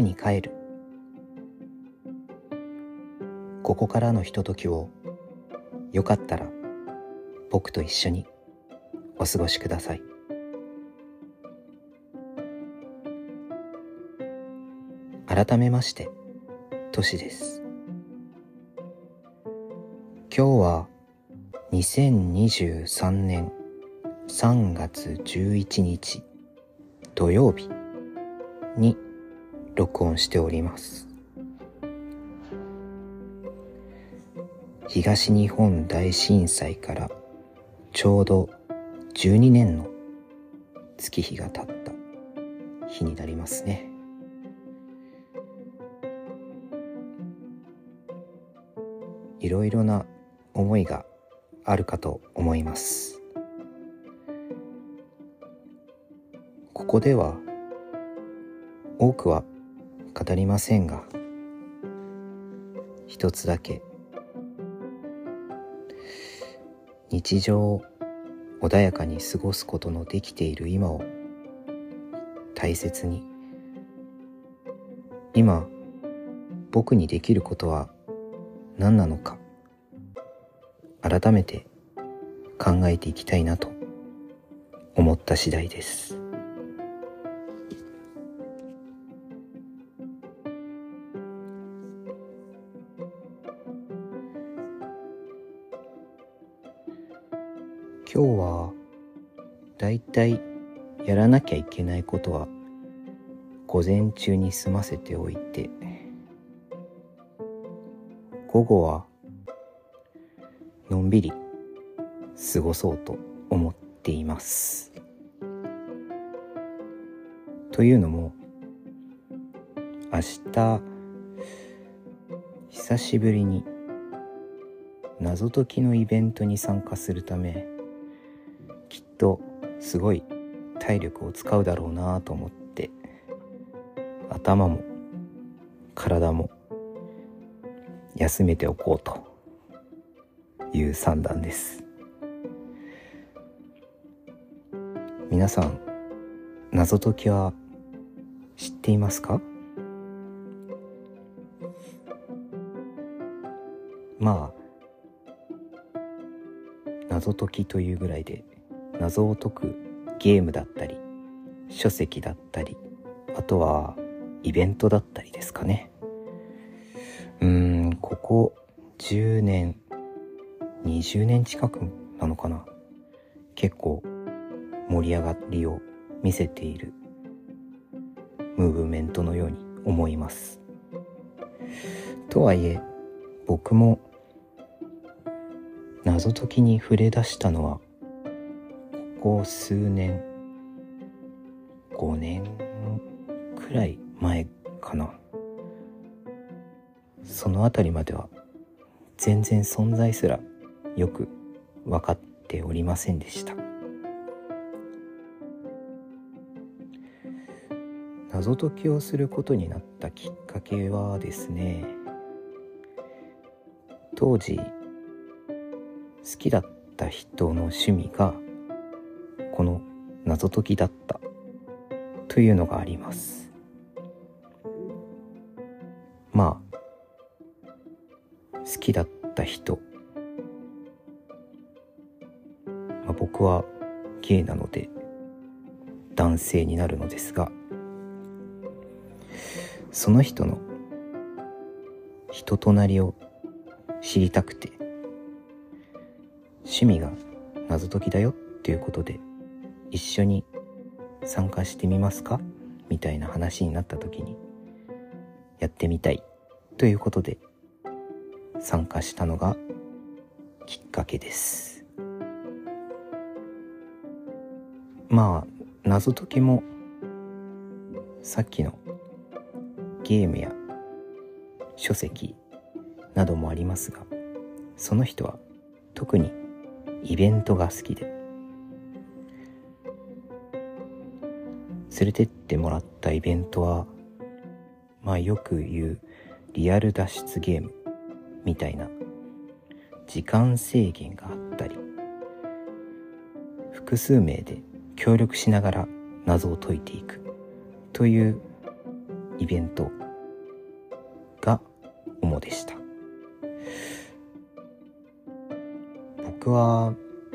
に帰る。ここからのひとときをよかったら僕と一緒にお過ごしください。改めましてトシです。今日は2023年3月11日土曜日に録音しております。東日本大震災からちょうど12年の月日が経った日になりますね。いろいろな思いがあるかと思います。ここでは多くは語りませんが一つだけ。日常を穏やかに過ごすことのできている今を大切に。今僕にできることは何なのか改めて考えていきたいなと思った次第です。だいたいやらなきゃいけないことは午前中に済ませておいて午後はのんびり過ごそうと思っています。というのも明日久しぶりに謎解きのイベントに参加するためきっとすごい体力を使うだろうなと思って頭も体も休めておこうという算段です。皆さん謎解きは知っていますか？まあ謎解きというぐらいで謎を解くゲームだったり書籍だったりあとはイベントだったりですかね。うーんここ10年20年近くなのかな。結構盛り上がりを見せているムーブメントのように思います。とはいえ僕も謎解きに触れ出したのはこ数年5年くらい前かな。その辺りまでは全然存在すらよく分かっておりませんでした。謎解きをすることになったきっかけはですね当時好きだった人の趣味がこの謎解きだった。というのがあります。まあ好きだった人、まあ、僕はゲイなので男性になるのですがその人の人となりを知りたくて趣味が謎解きだよっていうことで一緒に参加してみますか？みたいな話になった時にやってみたい。ということで参加したのがきっかけです。まあ謎解きもさっきのゲームや書籍などもありますがその人は特にイベントが好きで。連れてってもらったイベントはまあよく言うリアル脱出ゲームみたいな時間制限があったり複数名で協力しながら謎を解いていくというイベントが主でした。僕は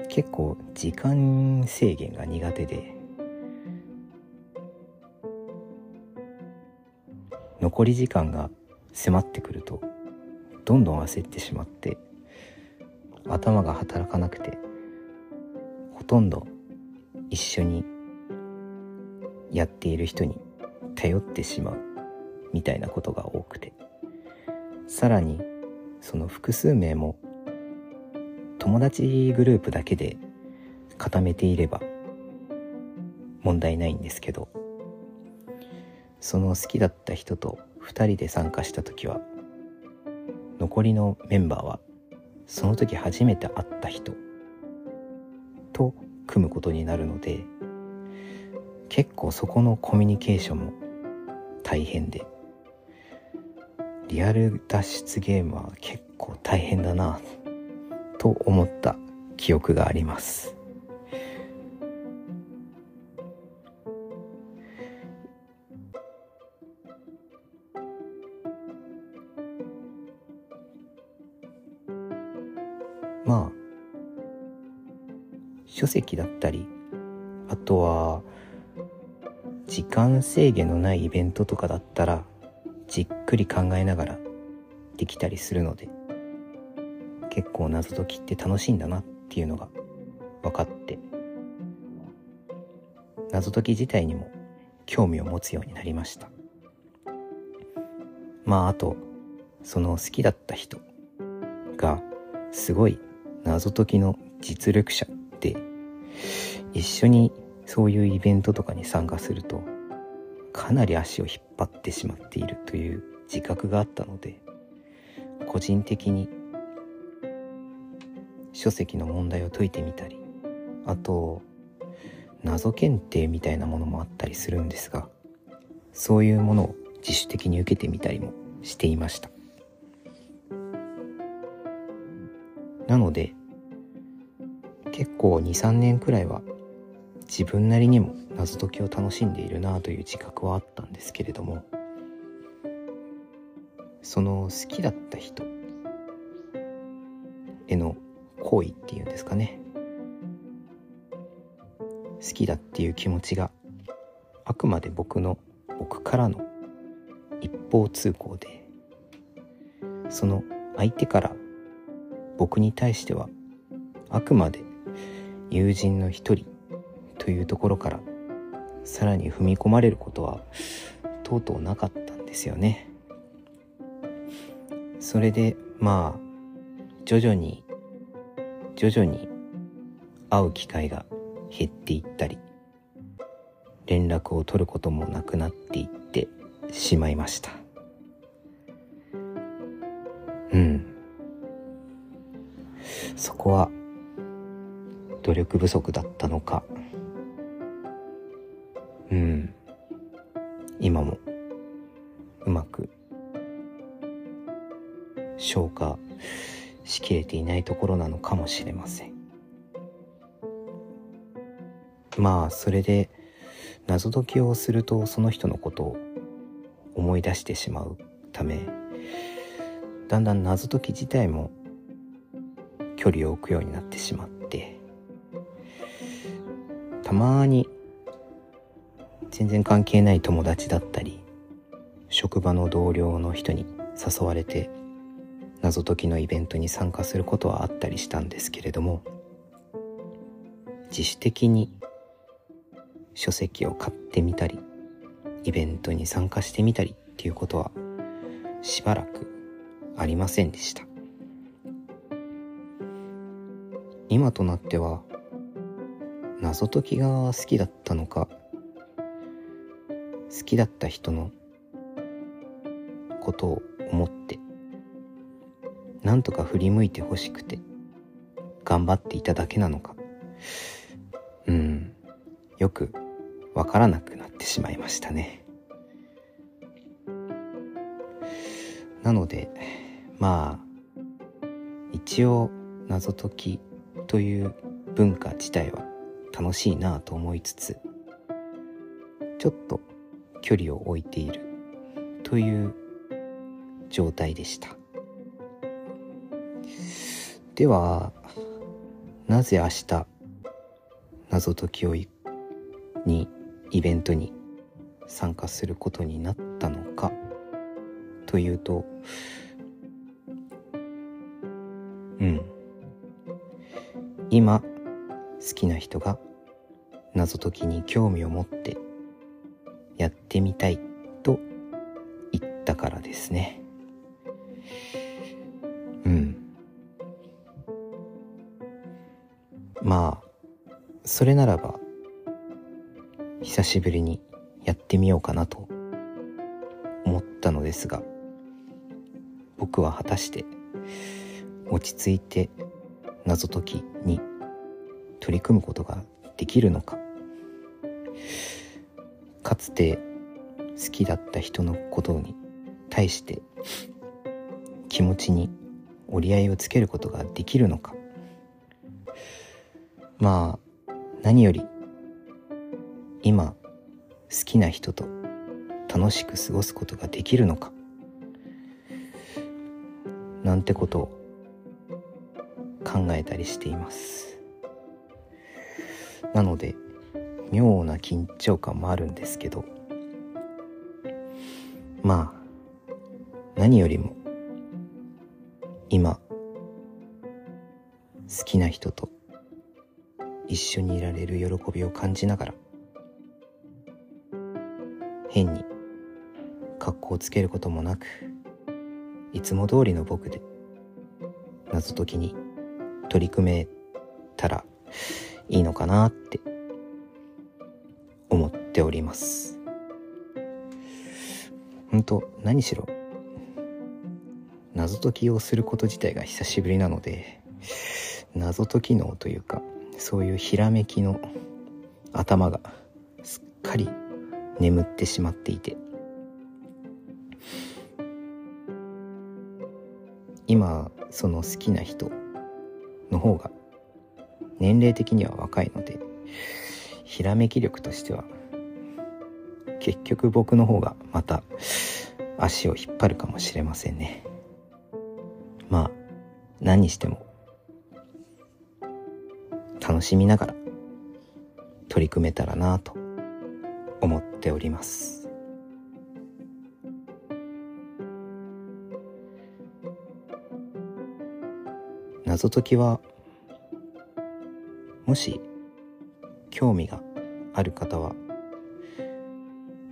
結構時間制限が苦手で残り時間が迫ってくるとどんどん焦ってしまって頭が働かなくてほとんど一緒にやっている人に頼ってしまうみたいなことが多くて。さらにその複数名も友達グループだけで固めていれば問題ないんですけどその好きだった人と2人で参加した時は残りのメンバーはその時初めて会った人と組むことになるので結構そこのコミュニケーションも大変でリアル脱出ゲームは結構大変だなと思った記憶があります。籍だったりあとは時間制限のないイベントとかだったらじっくり考えながらできたりするので結構謎解きって楽しいんだなっていうのが分かって謎解き自体にも興味を持つようになりました。まああとその好きだった人がすごい謎解きの実力者一緒にそういうイベントとかに参加するとかなり足を引っ張ってしまっているという自覚があったので個人的に書籍の問題を解いてみたりあと謎検定みたいなものもあったりするんですがそういうものを自主的に受けてみたりもしていました。なので結構23年くらいは自分なりにも謎解きを楽しんでいるなという自覚はあったんですけれどもその好きだった人への好意っていうんですかね。好きだっていう気持ちがあくまで僕の僕からの一方通行でその相手から僕に対してはあくまで友人の一人というところからさらに踏み込まれることはとうとうなかったんですよね。それでまあ徐々に徐々に会う機会が減っていったり連絡を取ることもなくなっていってしまいましたうんそこは努力不足だったのか今もうまく消化しきれていないところなのかもしれません。まあそれで謎解きをするとその人のことを思い出してしまうためだんだん謎解き自体も距離を置くようになってしまってたまに全然関係ない友達だったり職場の同僚の人に誘われて謎解きのイベントに参加することはあったりしたんですけれども自主的に書籍を買ってみたりイベントに参加してみたりっていうことはしばらくありませんでした。今となっては謎解きが好きだったのかきだった人のことを思ってなんとか振り向いてほしくて頑張っていただけなのか。うん。よくわからなくなってしまいましたね。なのでまあ一応謎解きという文化自体は楽しいなと思いつつちょっと距離を置いている。という状態でした。ではなぜ明日謎解きをにイベントに参加することになったのか。というとうん。今好きな人が謎解きに興味を持ってやってみたいと言ったからですね。うん。まあそれならば久しぶりにやってみようかなと思ったのですが僕は果たして落ち着いて謎解きに取り組むことができるのか。つて好きだった人のことに対して気持ちに折り合いをつけることができるのか。まあ何より今好きな人と楽しく過ごすことができるのか。なんてことを考えたりしています。なので妙な緊張感もあるんですけどまあ何よりも今好きな人と一緒にいられる喜びを感じながら変に格好をつけることもなくいつも通りの僕で謎解きに取り組めたらいいのかなってっております。本当何しろ謎解きをすること自体が久しぶりなので謎解き脳というかそういうひらめきの頭がすっかり眠ってしまっていて。今その好きな人の方が年齢的には若いのでひらめき力としては結局僕の方がまた足を引っ張るかもしれませんね。まあ何にしても楽しみながら取り組めたらなと思っております。謎解きはもし興味がある方は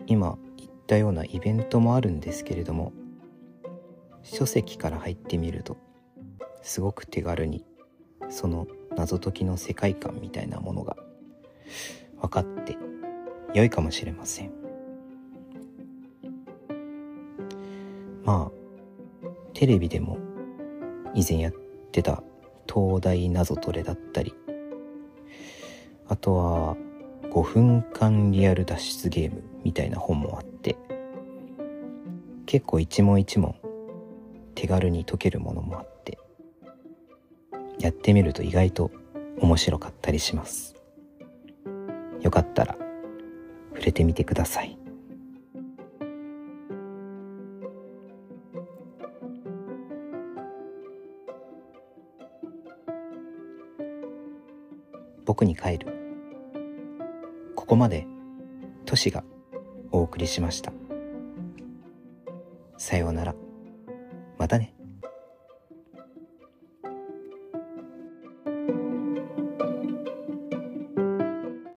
今言ったようなイベントもあるんですけれども書籍から入ってみるとすごく手軽にその謎解きの世界観みたいなものが分かって良いかもしれません。まあテレビでも以前やってた東大謎トレだったりあとは5分間リアル脱出ゲームみたいな本もあって結構一問一問手軽に解けるものもあってやってみると意外と面白かったりします。よかったら触れてみてください。僕に帰る。ここまで都市がお送りしました。さようなら。